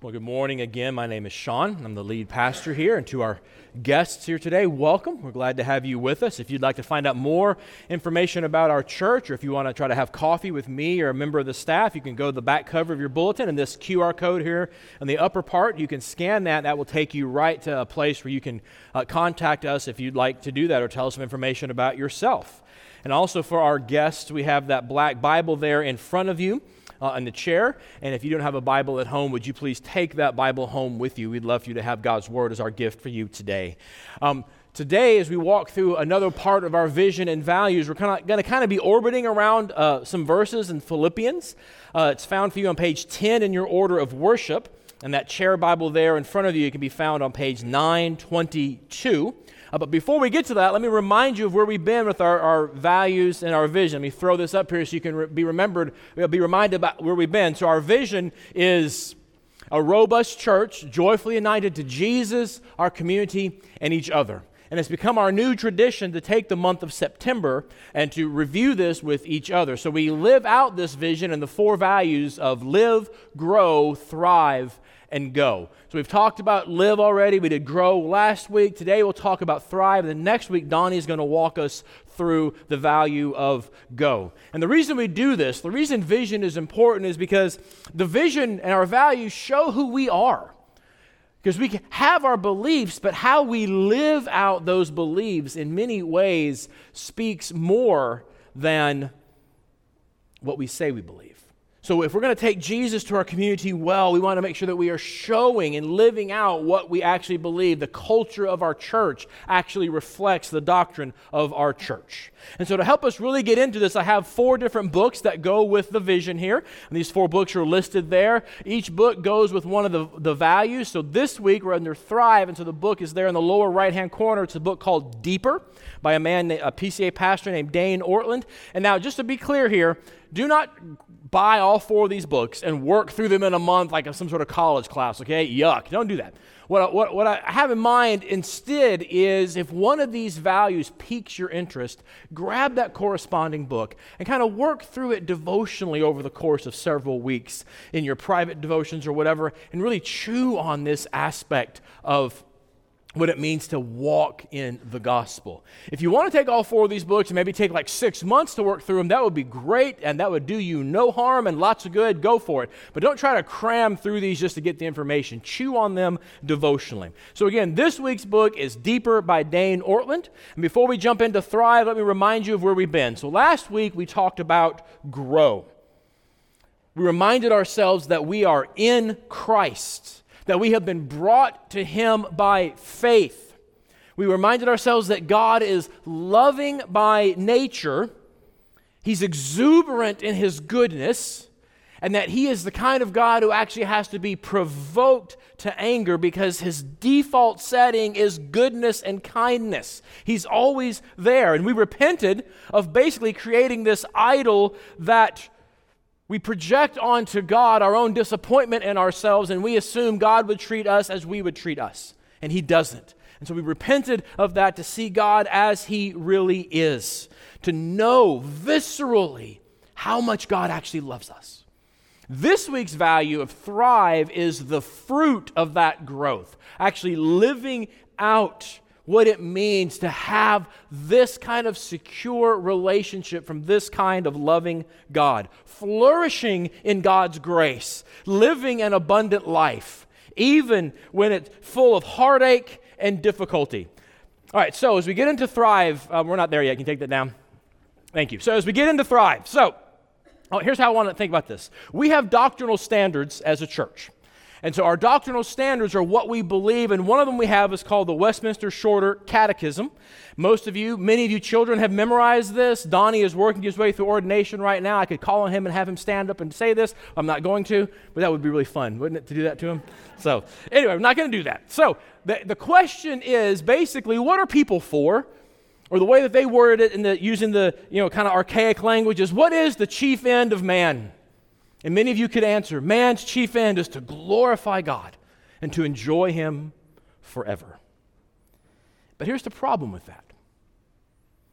Well, good morning again. My name is Sean. I'm the lead pastor here. And to our guests here today, welcome. We're glad to have you with us. If you'd like to find out more information about our church, or if you want to try to have coffee with me or a member of the staff, you can go to the back cover of your bulletin and this QR code here in the upper part. You can scan that. That will take you right to a place where you can uh, contact us if you'd like to do that or tell us some information about yourself. And also for our guests, we have that black Bible there in front of you uh, in the chair. And if you don't have a Bible at home, would you please take that Bible home with you? We'd love for you to have God's Word as our gift for you today. Um, today, as we walk through another part of our vision and values, we're going to kind of be orbiting around uh, some verses in Philippians. Uh, it's found for you on page 10 in your order of worship. And that chair Bible there in front of you it can be found on page 922. Uh, but before we get to that, let me remind you of where we've been with our, our values and our vision. Let me throw this up here so you can re- be remembered, be reminded about where we've been. So, our vision is a robust church, joyfully united to Jesus, our community, and each other. And it's become our new tradition to take the month of September and to review this with each other. So we live out this vision and the four values of live, grow, thrive, and go. So we've talked about live already. We did grow last week. Today we'll talk about thrive. And the next week, Donnie is going to walk us through the value of go. And the reason we do this, the reason vision is important is because the vision and our values show who we are. Because we have our beliefs, but how we live out those beliefs in many ways speaks more than what we say we believe. So, if we're going to take Jesus to our community well, we want to make sure that we are showing and living out what we actually believe. The culture of our church actually reflects the doctrine of our church. And so, to help us really get into this, I have four different books that go with the vision here. And these four books are listed there. Each book goes with one of the, the values. So, this week we're under Thrive. And so, the book is there in the lower right hand corner. It's a book called Deeper by a man, a PCA pastor named Dane Ortlund. And now, just to be clear here, do not buy all four of these books and work through them in a month like some sort of college class, okay? Yuck. Don't do that. What, what, what I have in mind instead is if one of these values piques your interest, grab that corresponding book and kind of work through it devotionally over the course of several weeks in your private devotions or whatever, and really chew on this aspect of what it means to walk in the gospel. If you want to take all four of these books and maybe take like six months to work through them, that would be great and that would do you no harm and lots of good. Go for it. But don't try to cram through these just to get the information. Chew on them devotionally. So, again, this week's book is Deeper by Dane Ortlund. And before we jump into Thrive, let me remind you of where we've been. So, last week we talked about grow. We reminded ourselves that we are in Christ that we have been brought to Him by faith. We reminded ourselves that God is loving by nature, He's exuberant in His goodness, and that He is the kind of God who actually has to be provoked to anger because His default setting is goodness and kindness. He's always there. And we repented of basically creating this idol that we project onto God our own disappointment in ourselves, and we assume God would treat us as we would treat us. And He doesn't. And so we repented of that to see God as He really is, to know viscerally how much God actually loves us. This week's value of thrive is the fruit of that growth, actually living out what it means to have this kind of secure relationship from this kind of loving God, flourishing in God's grace, living an abundant life, even when it's full of heartache and difficulty. All right, so as we get into Thrive, uh, we're not there yet. You can you take that down? Thank you. So as we get into Thrive, so oh, here's how I want to think about this. We have doctrinal standards as a church. And so our doctrinal standards are what we believe, and one of them we have is called the Westminster Shorter Catechism. Most of you, many of you children have memorized this. Donnie is working his way through ordination right now. I could call on him and have him stand up and say this. I'm not going to, but that would be really fun, wouldn't it, to do that to him? So, anyway, I'm not going to do that. So, the, the question is basically, what are people for? Or the way that they word it in the, using the you know, kind of archaic language is, what is the chief end of man? And many of you could answer man's chief end is to glorify God and to enjoy Him forever. But here's the problem with that.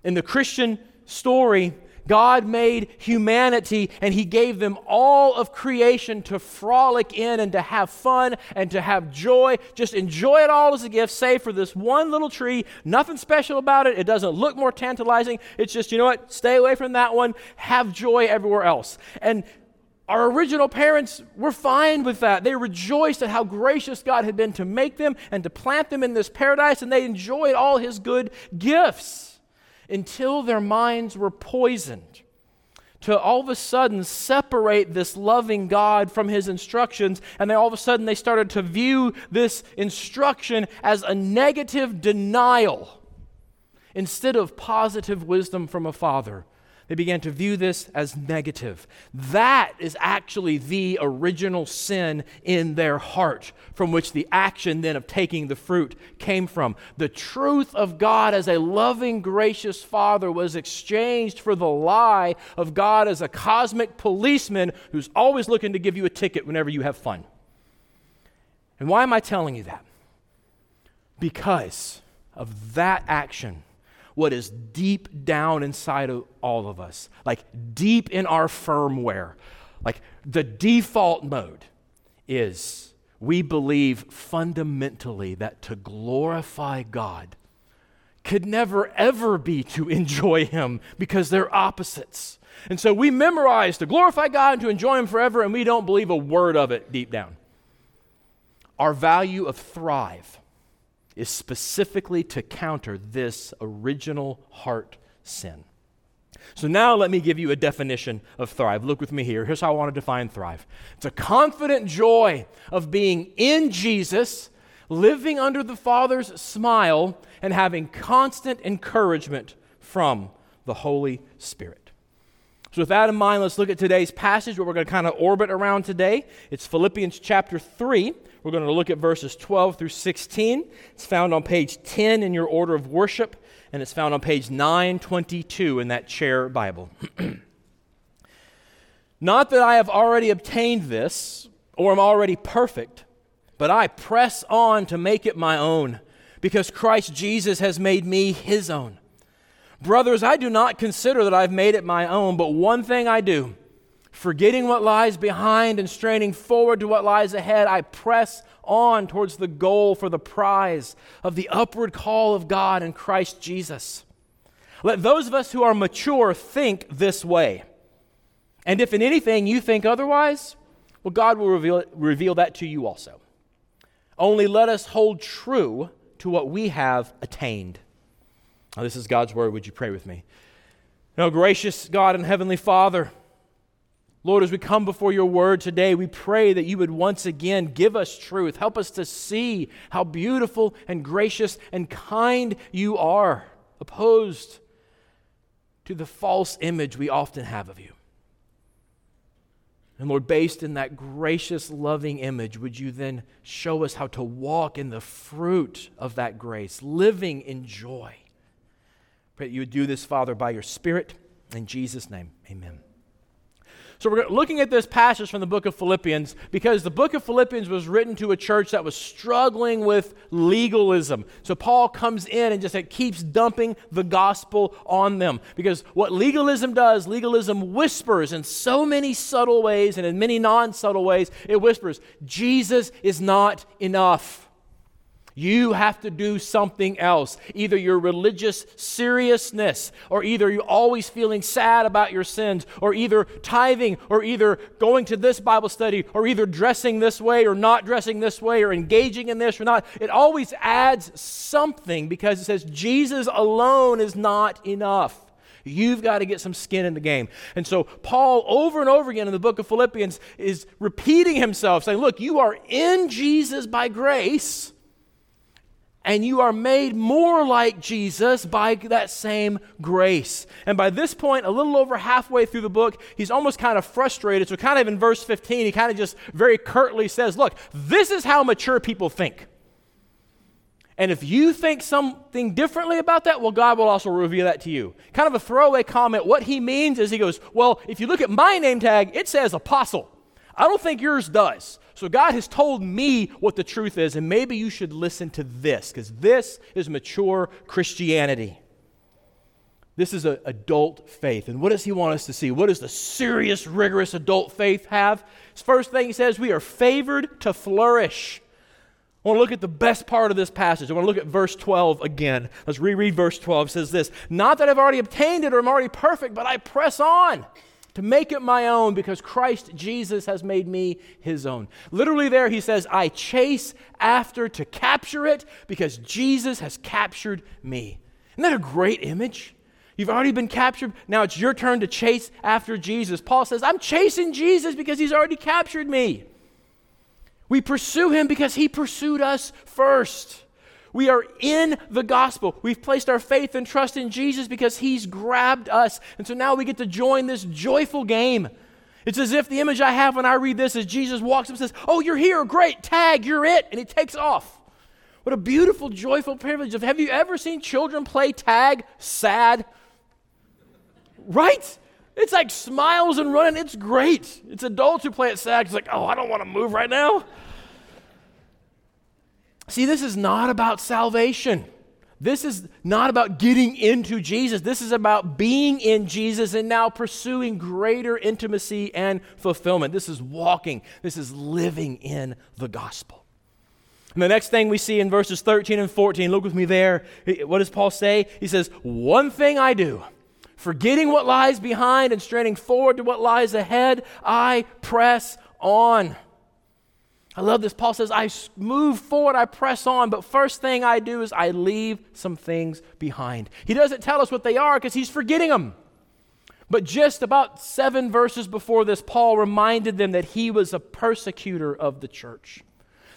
In the Christian story, God made humanity and He gave them all of creation to frolic in and to have fun and to have joy. Just enjoy it all as a gift, save for this one little tree. Nothing special about it. It doesn't look more tantalizing. It's just, you know what? Stay away from that one. Have joy everywhere else. And our original parents were fine with that. They rejoiced at how gracious God had been to make them and to plant them in this paradise, and they enjoyed all His good gifts until their minds were poisoned to all of a sudden separate this loving God from his instructions and then all of a sudden they started to view this instruction as a negative denial instead of positive wisdom from a father they began to view this as negative. That is actually the original sin in their heart, from which the action then of taking the fruit came from. The truth of God as a loving, gracious Father was exchanged for the lie of God as a cosmic policeman who's always looking to give you a ticket whenever you have fun. And why am I telling you that? Because of that action what is deep down inside of all of us, like deep in our firmware. Like the default mode is we believe fundamentally that to glorify God could never ever be to enjoy Him because they're opposites. And so we memorize to glorify God and to enjoy Him forever, and we don't believe a word of it deep down. Our value of thrive is specifically to counter this original heart sin. So now let me give you a definition of thrive. Look with me here. Here's how I want to define thrive it's a confident joy of being in Jesus, living under the Father's smile, and having constant encouragement from the Holy Spirit. So, with that in mind, let's look at today's passage, what we're going to kind of orbit around today. It's Philippians chapter 3. We're going to look at verses 12 through 16. It's found on page 10 in your order of worship, and it's found on page 922 in that chair Bible. Not that I have already obtained this or am already perfect, but I press on to make it my own, because Christ Jesus has made me his own. Brothers, I do not consider that I've made it my own, but one thing I do Forgetting what lies behind and straining forward to what lies ahead, I press on towards the goal for the prize of the upward call of God in Christ Jesus. Let those of us who are mature think this way. And if in anything you think otherwise, well, God will reveal, reveal that to you also. Only let us hold true to what we have attained. This is God's word. Would you pray with me? Now, gracious God and Heavenly Father, Lord, as we come before your word today, we pray that you would once again give us truth. Help us to see how beautiful and gracious and kind you are, opposed to the false image we often have of you. And Lord, based in that gracious, loving image, would you then show us how to walk in the fruit of that grace, living in joy? Pray that you would do this, Father, by your Spirit. In Jesus' name, amen. So we're looking at this passage from the book of Philippians because the book of Philippians was written to a church that was struggling with legalism. So Paul comes in and just keeps dumping the gospel on them because what legalism does, legalism whispers in so many subtle ways and in many non-subtle ways, it whispers, Jesus is not enough. You have to do something else. Either your religious seriousness, or either you're always feeling sad about your sins, or either tithing, or either going to this Bible study, or either dressing this way, or not dressing this way, or engaging in this or not. It always adds something because it says Jesus alone is not enough. You've got to get some skin in the game. And so, Paul, over and over again in the book of Philippians, is repeating himself, saying, Look, you are in Jesus by grace and you are made more like Jesus by that same grace. And by this point, a little over halfway through the book, he's almost kind of frustrated. So, kind of in verse 15, he kind of just very curtly says, Look, this is how mature people think. And if you think something differently about that, well, God will also reveal that to you. Kind of a throwaway comment. What he means is he goes, Well, if you look at my name tag, it says apostle. I don't think yours does. So God has told me what the truth is, and maybe you should listen to this, because this is mature Christianity. This is an adult faith. And what does he want us to see? What does the serious, rigorous adult faith have? His first thing he says, we are favored to flourish. I want to look at the best part of this passage. I want to look at verse 12 again. Let's reread verse 12. It says this Not that I've already obtained it or I'm already perfect, but I press on to make it my own because Christ Jesus has made me his own. Literally, there he says, I chase after to capture it because Jesus has captured me. Isn't that a great image? You've already been captured. Now it's your turn to chase after Jesus. Paul says, I'm chasing Jesus because he's already captured me. We pursue him because he pursued us first. We are in the gospel. We've placed our faith and trust in Jesus because he's grabbed us. And so now we get to join this joyful game. It's as if the image I have when I read this is Jesus walks up and says, Oh, you're here. Great. Tag. You're it. And he takes off. What a beautiful, joyful privilege. Of, have you ever seen children play tag sad? Right? It's like smiles and running. It's great. It's adults who play it sad. It's like, oh, I don't want to move right now. See, this is not about salvation. This is not about getting into Jesus. This is about being in Jesus and now pursuing greater intimacy and fulfillment. This is walking, this is living in the gospel. And the next thing we see in verses 13 and 14, look with me there. What does Paul say? He says, One thing I do, forgetting what lies behind and straining forward to what lies ahead, I press on I love this. Paul says, I move forward, I press on, but first thing I do is I leave some things behind. He doesn't tell us what they are because he's forgetting them. But just about seven verses before this, Paul reminded them that he was a persecutor of the church,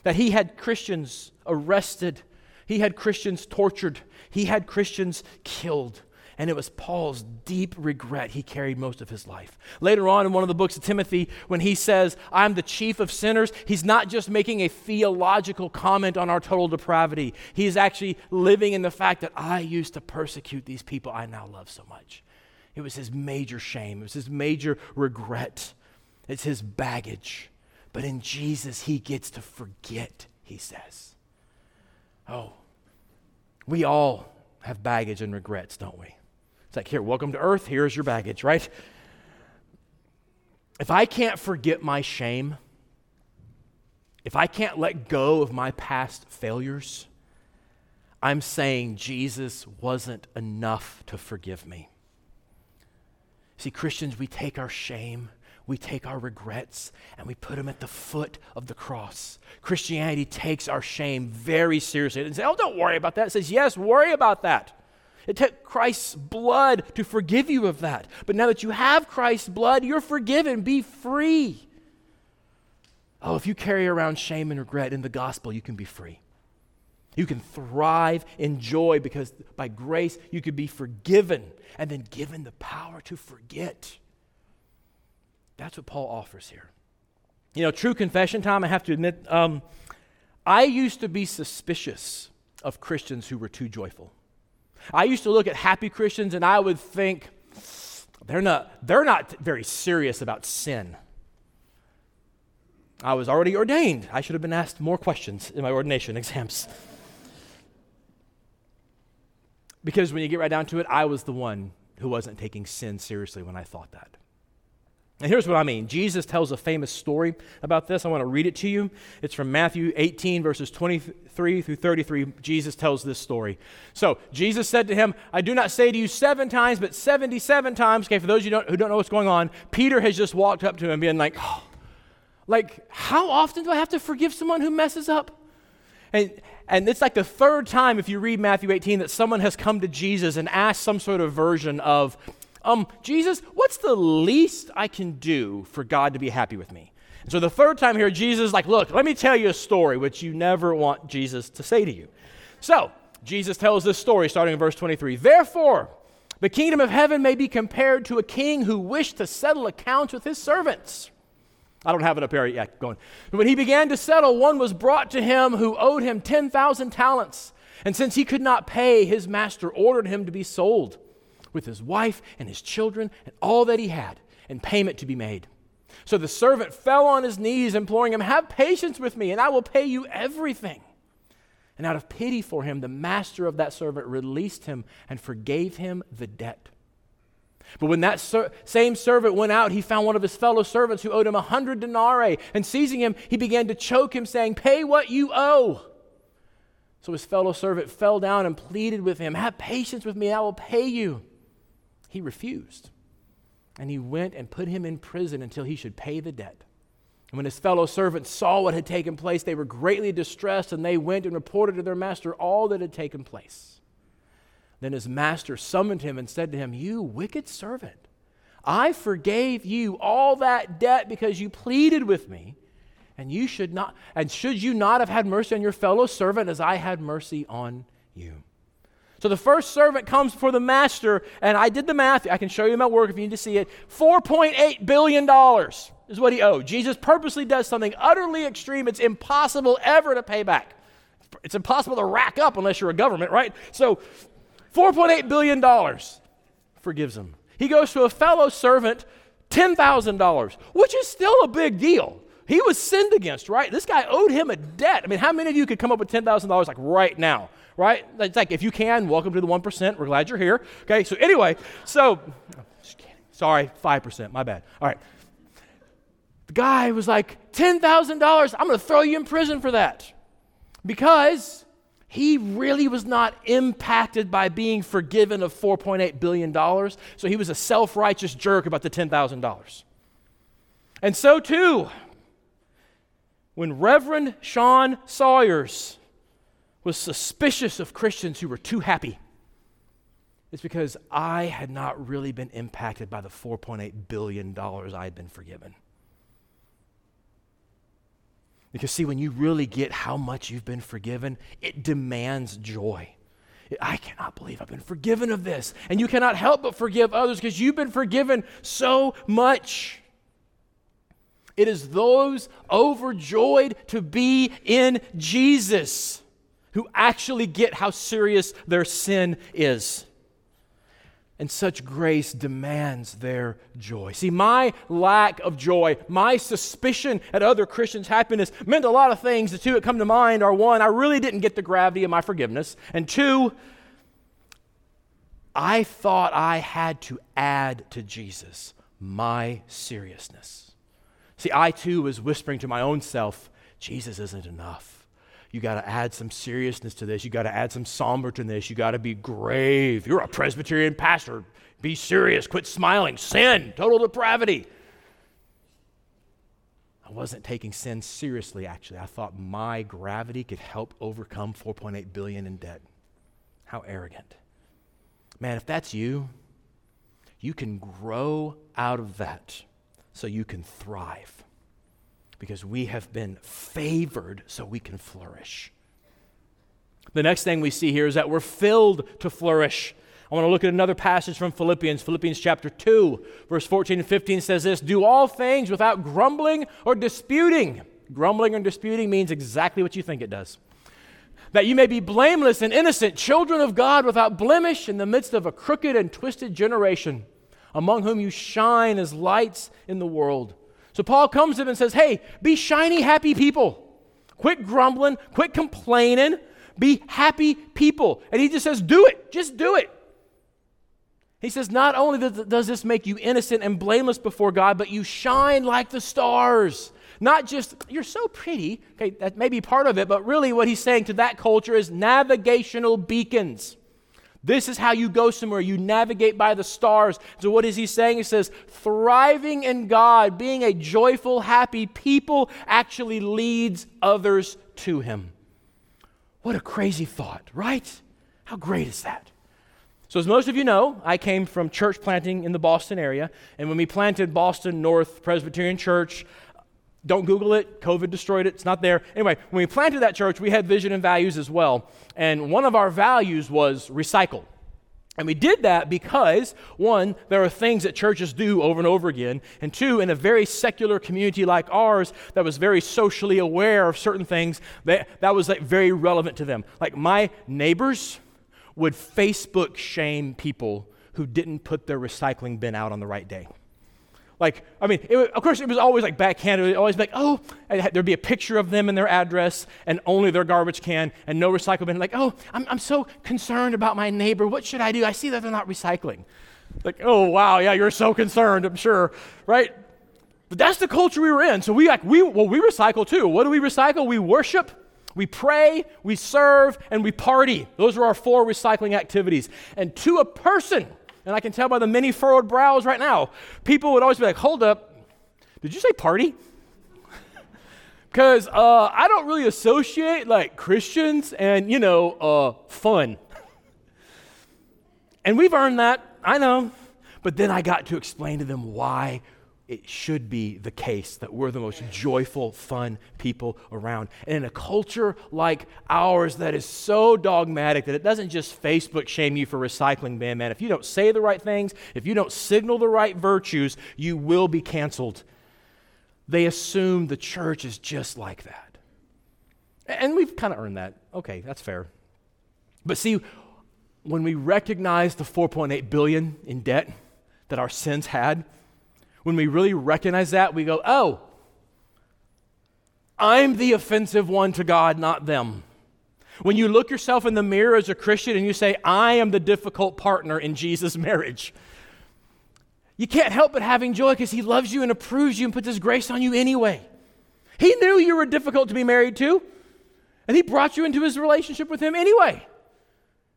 that he had Christians arrested, he had Christians tortured, he had Christians killed and it was Paul's deep regret he carried most of his life. Later on in one of the books of Timothy, when he says, I'm the chief of sinners, he's not just making a theological comment on our total depravity. He's actually living in the fact that I used to persecute these people I now love so much. It was his major shame, it was his major regret, it's his baggage. But in Jesus, he gets to forget, he says. Oh, we all have baggage and regrets, don't we? It's like, here, welcome to earth. Here's your baggage, right? If I can't forget my shame, if I can't let go of my past failures, I'm saying Jesus wasn't enough to forgive me. See, Christians, we take our shame, we take our regrets, and we put them at the foot of the cross. Christianity takes our shame very seriously. and says, oh, don't worry about that. It says, yes, worry about that. It took Christ's blood to forgive you of that. But now that you have Christ's blood, you're forgiven. Be free. Oh, if you carry around shame and regret in the gospel, you can be free. You can thrive in joy because by grace you could be forgiven and then given the power to forget. That's what Paul offers here. You know, true confession time, I have to admit, um, I used to be suspicious of Christians who were too joyful. I used to look at happy Christians and I would think, they're not, they're not very serious about sin. I was already ordained. I should have been asked more questions in my ordination exams. Because when you get right down to it, I was the one who wasn't taking sin seriously when I thought that. And here's what I mean Jesus tells a famous story about this. I want to read it to you. It's from Matthew 18, verses 23 through 33. Jesus tells this story. So, Jesus said to him, I do not say to you seven times, but 77 times. Okay, for those you don't, who don't know what's going on, Peter has just walked up to him, being like, oh, like, how often do I have to forgive someone who messes up? And, and it's like the third time, if you read Matthew 18, that someone has come to Jesus and asked some sort of version of, um, Jesus, what's the least I can do for God to be happy with me? And so the third time here, Jesus like, look, let me tell you a story which you never want Jesus to say to you. So Jesus tells this story starting in verse 23. Therefore, the kingdom of heaven may be compared to a king who wished to settle accounts with his servants. I don't have it up here yet. Going. When he began to settle, one was brought to him who owed him 10,000 talents. And since he could not pay, his master ordered him to be sold with his wife and his children and all that he had, and payment to be made. So the servant fell on his knees, imploring him, Have patience with me, and I will pay you everything. And out of pity for him, the master of that servant released him and forgave him the debt. But when that ser- same servant went out, he found one of his fellow servants who owed him a hundred denarii. And seizing him, he began to choke him, saying, Pay what you owe. So his fellow servant fell down and pleaded with him, Have patience with me, I will pay you. He refused. And he went and put him in prison until he should pay the debt. And when his fellow servants saw what had taken place, they were greatly distressed, and they went and reported to their master all that had taken place. Then his master summoned him and said to him, You wicked servant, I forgave you all that debt because you pleaded with me. And you should not, and should you not have had mercy on your fellow servant as I had mercy on you? So the first servant comes before the master, and I did the math. I can show you my work if you need to see it. $4.8 billion is what he owed. Jesus purposely does something utterly extreme. It's impossible ever to pay back. It's impossible to rack up unless you're a government, right? So $4.8 billion forgives him. He goes to a fellow servant, $10,000, which is still a big deal. He was sinned against, right? This guy owed him a debt. I mean, how many of you could come up with $10,000 like right now, right? It's like, if you can, welcome to the 1%. We're glad you're here. Okay, so anyway, so, sorry, 5%, my bad. All right. The guy was like, $10,000, I'm going to throw you in prison for that. Because he really was not impacted by being forgiven of $4.8 billion. So he was a self righteous jerk about the $10,000. And so too, when Reverend Sean Sawyers was suspicious of Christians who were too happy, it's because I had not really been impacted by the $4.8 billion I had been forgiven. Because, see, when you really get how much you've been forgiven, it demands joy. I cannot believe I've been forgiven of this. And you cannot help but forgive others because you've been forgiven so much. It is those overjoyed to be in Jesus who actually get how serious their sin is. And such grace demands their joy. See, my lack of joy, my suspicion at other Christians' happiness meant a lot of things. The two that come to mind are one, I really didn't get the gravity of my forgiveness. And two, I thought I had to add to Jesus my seriousness. See, I too was whispering to my own self, Jesus isn't enough. You got to add some seriousness to this. You got to add some somber to this. You got to be grave. You're a Presbyterian pastor. Be serious. Quit smiling. Sin, total depravity. I wasn't taking sin seriously, actually. I thought my gravity could help overcome 4.8 billion in debt. How arrogant. Man, if that's you, you can grow out of that so you can thrive. Because we have been favored so we can flourish. The next thing we see here is that we're filled to flourish. I want to look at another passage from Philippians. Philippians chapter 2, verse 14 and 15 says this Do all things without grumbling or disputing. Grumbling and disputing means exactly what you think it does. That you may be blameless and innocent, children of God without blemish in the midst of a crooked and twisted generation among whom you shine as lights in the world. So Paul comes to them and says, Hey, be shiny, happy people. Quit grumbling, quit complaining, be happy people. And he just says, Do it, just do it. He says, Not only does this make you innocent and blameless before God, but you shine like the stars. Not just, you're so pretty. Okay, that may be part of it, but really what he's saying to that culture is navigational beacons. This is how you go somewhere. You navigate by the stars. So, what is he saying? He says, thriving in God, being a joyful, happy people, actually leads others to him. What a crazy thought, right? How great is that? So, as most of you know, I came from church planting in the Boston area. And when we planted Boston North Presbyterian Church, don't Google it. COVID destroyed it. It's not there. Anyway, when we planted that church, we had vision and values as well. And one of our values was recycle. And we did that because, one, there are things that churches do over and over again. And two, in a very secular community like ours that was very socially aware of certain things, that, that was like very relevant to them. Like my neighbors would Facebook shame people who didn't put their recycling bin out on the right day. Like, I mean, it, of course, it was always like backhanded. It always be like, oh, there'd be a picture of them and their address and only their garbage can and no recycle bin. Like, oh, I'm, I'm so concerned about my neighbor. What should I do? I see that they're not recycling. Like, oh, wow, yeah, you're so concerned, I'm sure, right? But that's the culture we were in. So we like, we, well, we recycle too. What do we recycle? We worship, we pray, we serve, and we party. Those are our four recycling activities. And to a person, and I can tell by the many furrowed brows right now, people would always be like, hold up, did you say party? Because uh, I don't really associate like Christians and, you know, uh, fun. and we've earned that, I know. But then I got to explain to them why it should be the case that we're the most joyful, fun people around. And in a culture like ours that is so dogmatic that it doesn't just Facebook shame you for recycling bin, man. If you don't say the right things, if you don't signal the right virtues, you will be canceled. They assume the church is just like that. And we've kind of earned that. Okay, that's fair. But see, when we recognize the 4.8 billion in debt that our sins had, when we really recognize that, we go, oh, I'm the offensive one to God, not them. When you look yourself in the mirror as a Christian and you say, I am the difficult partner in Jesus' marriage, you can't help but having joy because he loves you and approves you and puts his grace on you anyway. He knew you were difficult to be married to, and he brought you into his relationship with him anyway.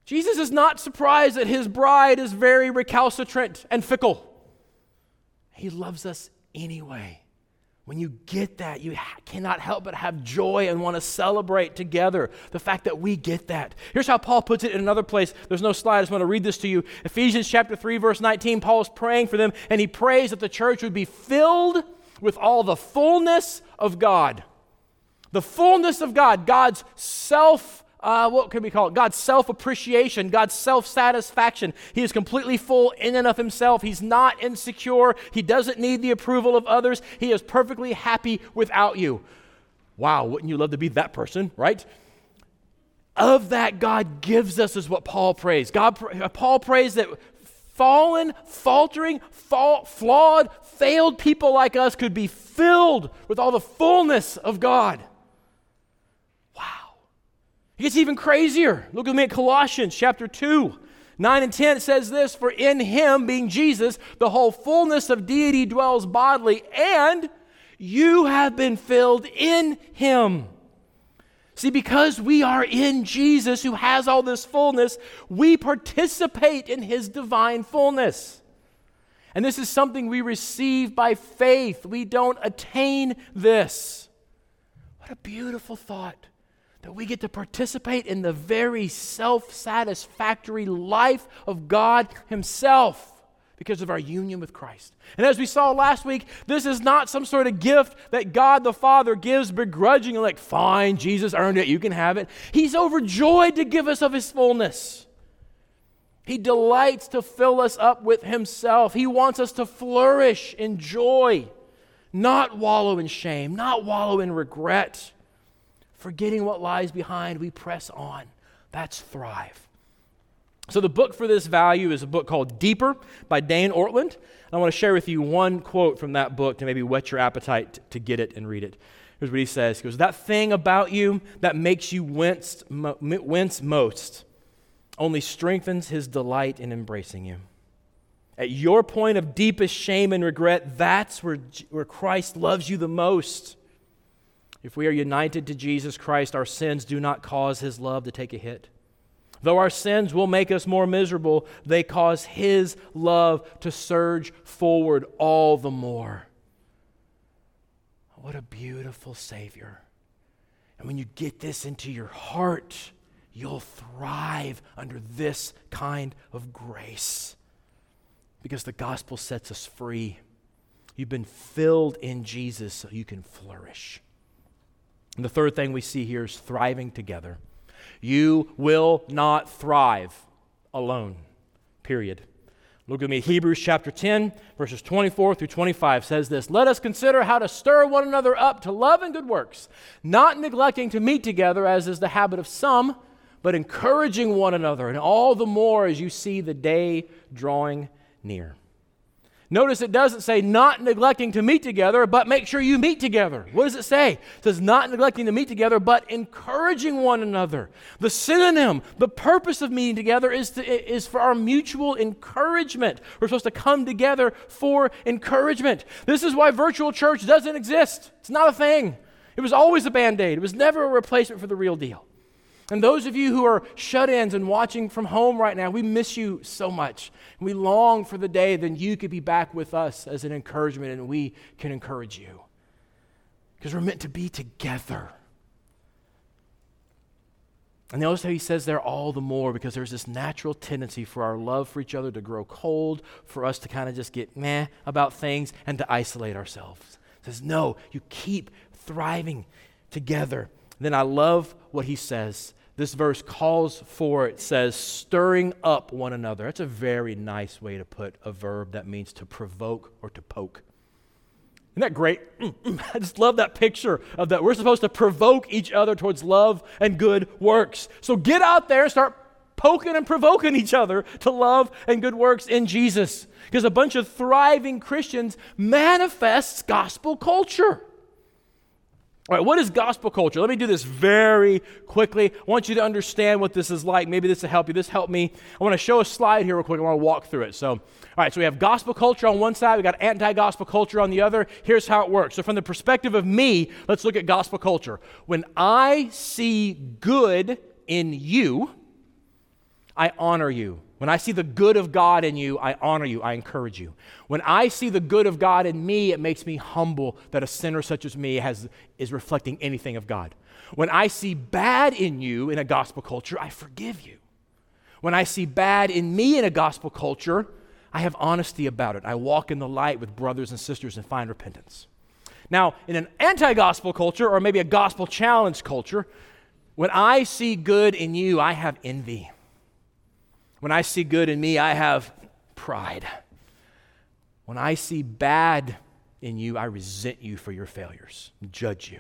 Jesus is not surprised that his bride is very recalcitrant and fickle. He loves us anyway. When you get that, you ha- cannot help but have joy and want to celebrate together the fact that we get that. Here's how Paul puts it in another place. There's no slide. I just want to read this to you. Ephesians chapter 3 verse 19, Paul is praying for them and he prays that the church would be filled with all the fullness of God. The fullness of God, God's self uh, what can we call it? God's self appreciation, God's self satisfaction. He is completely full in and of himself. He's not insecure. He doesn't need the approval of others. He is perfectly happy without you. Wow, wouldn't you love to be that person, right? Of that, God gives us, is what Paul prays. God, Paul prays that fallen, faltering, fall, flawed, failed people like us could be filled with all the fullness of God. It gets even crazier. Look at me at Colossians chapter 2. 9 and 10 says this For in him, being Jesus, the whole fullness of deity dwells bodily, and you have been filled in him. See, because we are in Jesus, who has all this fullness, we participate in his divine fullness. And this is something we receive by faith. We don't attain this. What a beautiful thought that we get to participate in the very self satisfactory life of God Himself because of our union with Christ. And as we saw last week, this is not some sort of gift that God the Father gives begrudgingly, like, fine, Jesus earned it, you can have it. He's overjoyed to give us of His fullness. He delights to fill us up with Himself. He wants us to flourish in joy, not wallow in shame, not wallow in regret. Forgetting what lies behind, we press on. That's thrive. So, the book for this value is a book called Deeper by Dane Ortlund. I want to share with you one quote from that book to maybe whet your appetite to get it and read it. Here's what he says He goes, That thing about you that makes you wince, wince most only strengthens his delight in embracing you. At your point of deepest shame and regret, that's where, where Christ loves you the most. If we are united to Jesus Christ, our sins do not cause his love to take a hit. Though our sins will make us more miserable, they cause his love to surge forward all the more. What a beautiful Savior. And when you get this into your heart, you'll thrive under this kind of grace because the gospel sets us free. You've been filled in Jesus so you can flourish. And the third thing we see here is thriving together. You will not thrive alone, period. Look at me. Hebrews chapter 10, verses 24 through 25 says this Let us consider how to stir one another up to love and good works, not neglecting to meet together, as is the habit of some, but encouraging one another, and all the more as you see the day drawing near. Notice it doesn't say not neglecting to meet together, but make sure you meet together. What does it say? It says not neglecting to meet together, but encouraging one another. The synonym, the purpose of meeting together is, to, is for our mutual encouragement. We're supposed to come together for encouragement. This is why virtual church doesn't exist. It's not a thing. It was always a band aid, it was never a replacement for the real deal. And those of you who are shut ins and watching from home right now, we miss you so much. We long for the day that you could be back with us as an encouragement and we can encourage you. Because we're meant to be together. And notice how he says there all the more because there's this natural tendency for our love for each other to grow cold, for us to kind of just get meh about things and to isolate ourselves. He says, no, you keep thriving together. then I love what he says this verse calls for, it says, stirring up one another. That's a very nice way to put a verb that means to provoke or to poke. Isn't that great? I just love that picture of that. We're supposed to provoke each other towards love and good works. So get out there and start poking and provoking each other to love and good works in Jesus. Because a bunch of thriving Christians manifests gospel culture. All right, what is gospel culture? Let me do this very quickly. I want you to understand what this is like. Maybe this will help you. This helped me. I want to show a slide here real quick. I want to walk through it. So, all right, so we have gospel culture on one side, we got anti gospel culture on the other. Here's how it works. So, from the perspective of me, let's look at gospel culture. When I see good in you, I honor you. When I see the good of God in you, I honor you, I encourage you. When I see the good of God in me, it makes me humble that a sinner such as me has, is reflecting anything of God. When I see bad in you in a gospel culture, I forgive you. When I see bad in me in a gospel culture, I have honesty about it. I walk in the light with brothers and sisters and find repentance. Now, in an anti gospel culture, or maybe a gospel challenge culture, when I see good in you, I have envy. When I see good in me, I have pride. When I see bad in you, I resent you for your failures, judge you.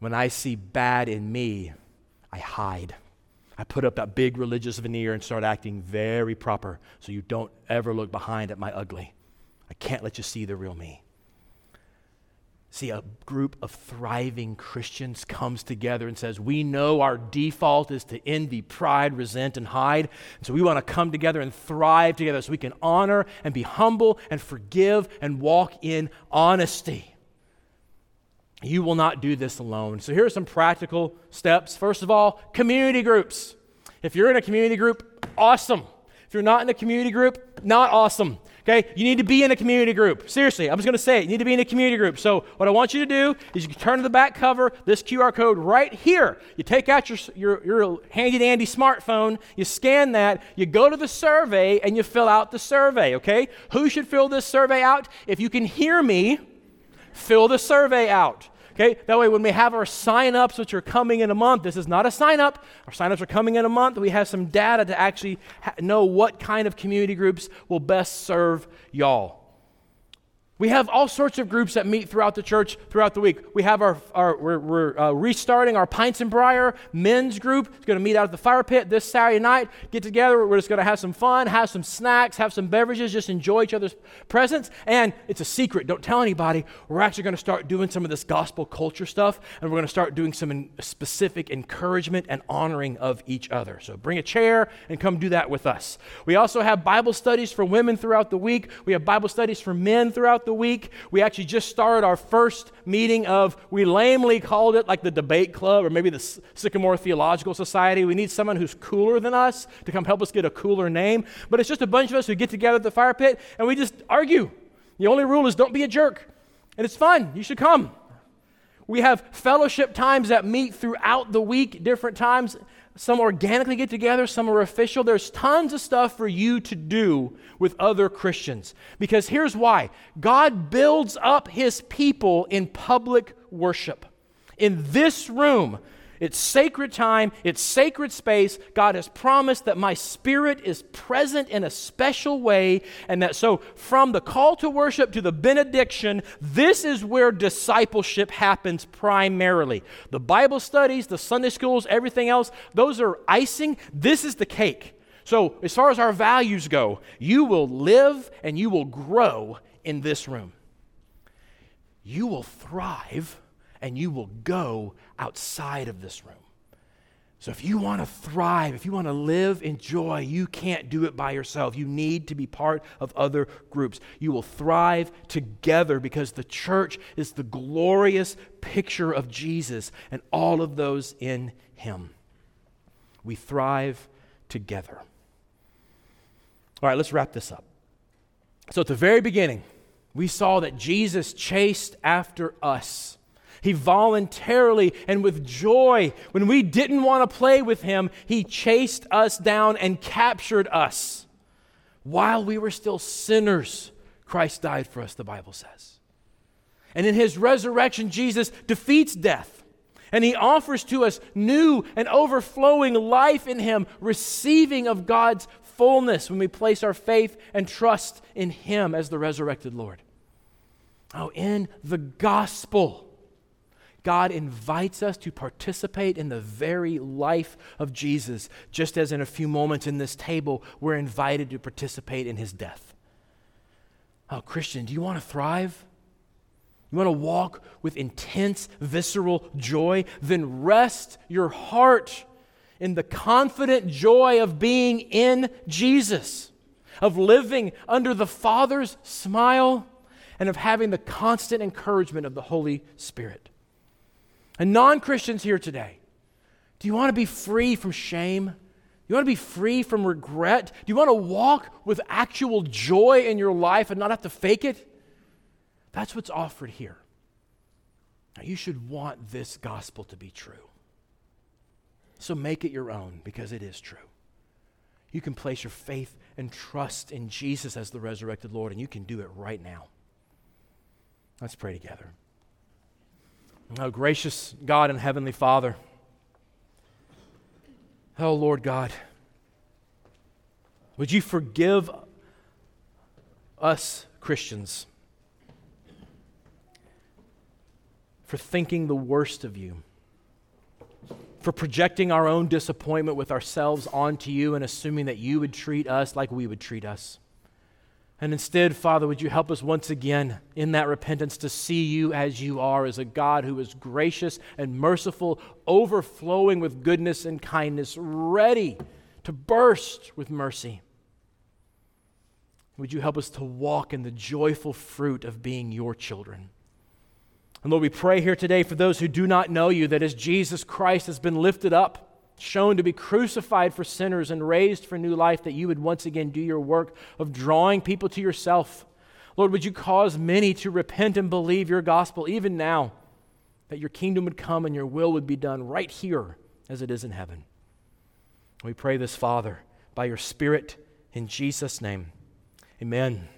When I see bad in me, I hide. I put up that big religious veneer and start acting very proper so you don't ever look behind at my ugly. I can't let you see the real me. See, a group of thriving Christians comes together and says, We know our default is to envy, pride, resent, and hide. And so we want to come together and thrive together so we can honor and be humble and forgive and walk in honesty. You will not do this alone. So here are some practical steps. First of all, community groups. If you're in a community group, awesome. If you're not in a community group, not awesome. Okay? You need to be in a community group. Seriously, I'm just going to say it. You need to be in a community group. So, what I want you to do is you turn to the back cover, this QR code right here. You take out your, your, your handy dandy smartphone, you scan that, you go to the survey, and you fill out the survey. Okay? Who should fill this survey out? If you can hear me, fill the survey out. Okay, that way when we have our sign-ups, which are coming in a month, this is not a sign-up. Our sign-ups are coming in a month. We have some data to actually ha- know what kind of community groups will best serve y'all. We have all sorts of groups that meet throughout the church throughout the week. We have our, our we're, we're uh, restarting our Pints and Briar men's group. It's going to meet out at the fire pit this Saturday night. Get together. We're just going to have some fun, have some snacks, have some beverages, just enjoy each other's presence. And it's a secret. Don't tell anybody. We're actually going to start doing some of this gospel culture stuff, and we're going to start doing some specific encouragement and honoring of each other. So bring a chair and come do that with us. We also have Bible studies for women throughout the week. We have Bible studies for men throughout the week. We actually just started our first meeting of, we lamely called it like the debate club or maybe the Sycamore Theological Society. We need someone who's cooler than us to come help us get a cooler name. But it's just a bunch of us who get together at the fire pit and we just argue. The only rule is don't be a jerk. And it's fun. You should come. We have fellowship times that meet throughout the week, different times. Some organically get together, some are official. There's tons of stuff for you to do with other Christians. Because here's why God builds up his people in public worship. In this room, it's sacred time, it's sacred space. God has promised that my spirit is present in a special way, and that so from the call to worship to the benediction, this is where discipleship happens primarily. The Bible studies, the Sunday schools, everything else, those are icing. This is the cake. So, as far as our values go, you will live and you will grow in this room. You will thrive and you will go outside of this room. So, if you want to thrive, if you want to live in joy, you can't do it by yourself. You need to be part of other groups. You will thrive together because the church is the glorious picture of Jesus and all of those in him. We thrive together. All right, let's wrap this up. So, at the very beginning, we saw that Jesus chased after us. He voluntarily and with joy, when we didn't want to play with him, he chased us down and captured us. While we were still sinners, Christ died for us, the Bible says. And in his resurrection, Jesus defeats death. And he offers to us new and overflowing life in him, receiving of God's fullness when we place our faith and trust in Him as the resurrected Lord. Oh, in the gospel, God invites us to participate in the very life of Jesus, just as in a few moments in this table, we're invited to participate in His death. Oh, Christian, do you want to thrive? You want to walk with intense, visceral joy? Then rest your heart in the confident joy of being in Jesus, of living under the Father's smile, and of having the constant encouragement of the Holy Spirit. And non Christians here today, do you want to be free from shame? Do you want to be free from regret? Do you want to walk with actual joy in your life and not have to fake it? That's what's offered here. Now, you should want this gospel to be true. So make it your own because it is true. You can place your faith and trust in Jesus as the resurrected Lord, and you can do it right now. Let's pray together. Oh, gracious God and Heavenly Father, oh, Lord God, would you forgive us Christians for thinking the worst of you? for projecting our own disappointment with ourselves onto you and assuming that you would treat us like we would treat us. And instead, Father, would you help us once again in that repentance to see you as you are, as a God who is gracious and merciful, overflowing with goodness and kindness, ready to burst with mercy. Would you help us to walk in the joyful fruit of being your children? And Lord, we pray here today for those who do not know you that as Jesus Christ has been lifted up, shown to be crucified for sinners and raised for new life, that you would once again do your work of drawing people to yourself. Lord, would you cause many to repent and believe your gospel even now, that your kingdom would come and your will would be done right here as it is in heaven. We pray this, Father, by your Spirit, in Jesus' name. Amen.